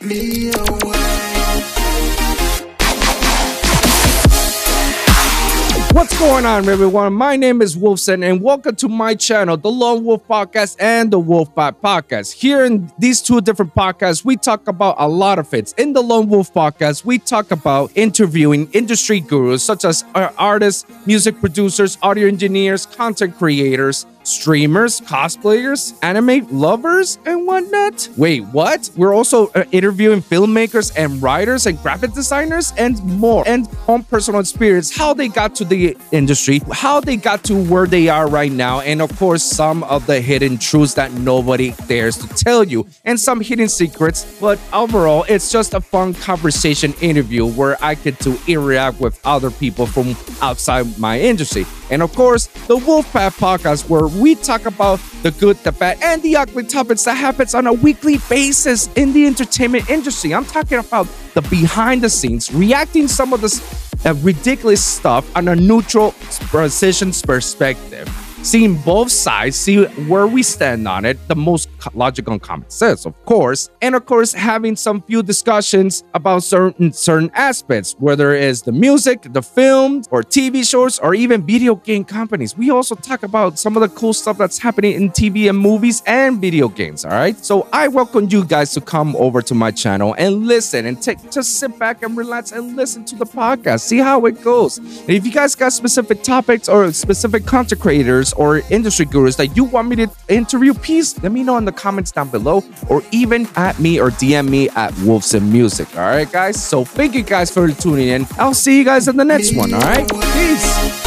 me away. What's going on, everyone? My name is Wolvsun, and welcome to my channel, the Lone Wolv Podcast and the Wolf Pack Podcast. Here in these two different podcasts, we talk about a lot of it. In the Lone Wolv Podcast, we talk about interviewing industry gurus such as uh, artists, music producers, audio engineers, content creators, streamers, cosplayers, anime lovers, and whatnot. Wait, what? We're also uh, interviewing filmmakers and writers and graphic designers and more, and on personal experience, how they got to the industry, how they got to where they are right now, and of course, some of the hidden truths that nobody dares to tell you, and some hidden secrets. But overall, it's just a fun conversation interview where I get to interact with other people from outside my industry. And of course, the Wolfpack podcast, where we talk about the good, the bad, and the ugly topics that happens on a weekly basis in the entertainment industry. I'm talking about the behind the scenes, reacting some of this uh, ridiculous stuff on a neutral positions perspective seeing both sides, see where we stand on it, the most logical and common sense, of course, and of course having some few discussions about certain certain aspects, whether it is the music, the films, or TV shows, or even video game companies. We also talk about some of the cool stuff that's happening in TV and movies and video games. All right, so I welcome you guys to come over to my channel and listen and take just sit back and relax and listen to the podcast, see how it goes. And if you guys got specific topics or specific content creators or industry gurus that you want me to interview, please let me know in the comments down below or even at me or DM me at Wolvsun Music. All right, guys. So thank you guys for tuning in. I'll see you guys in the next one. All right. Peace.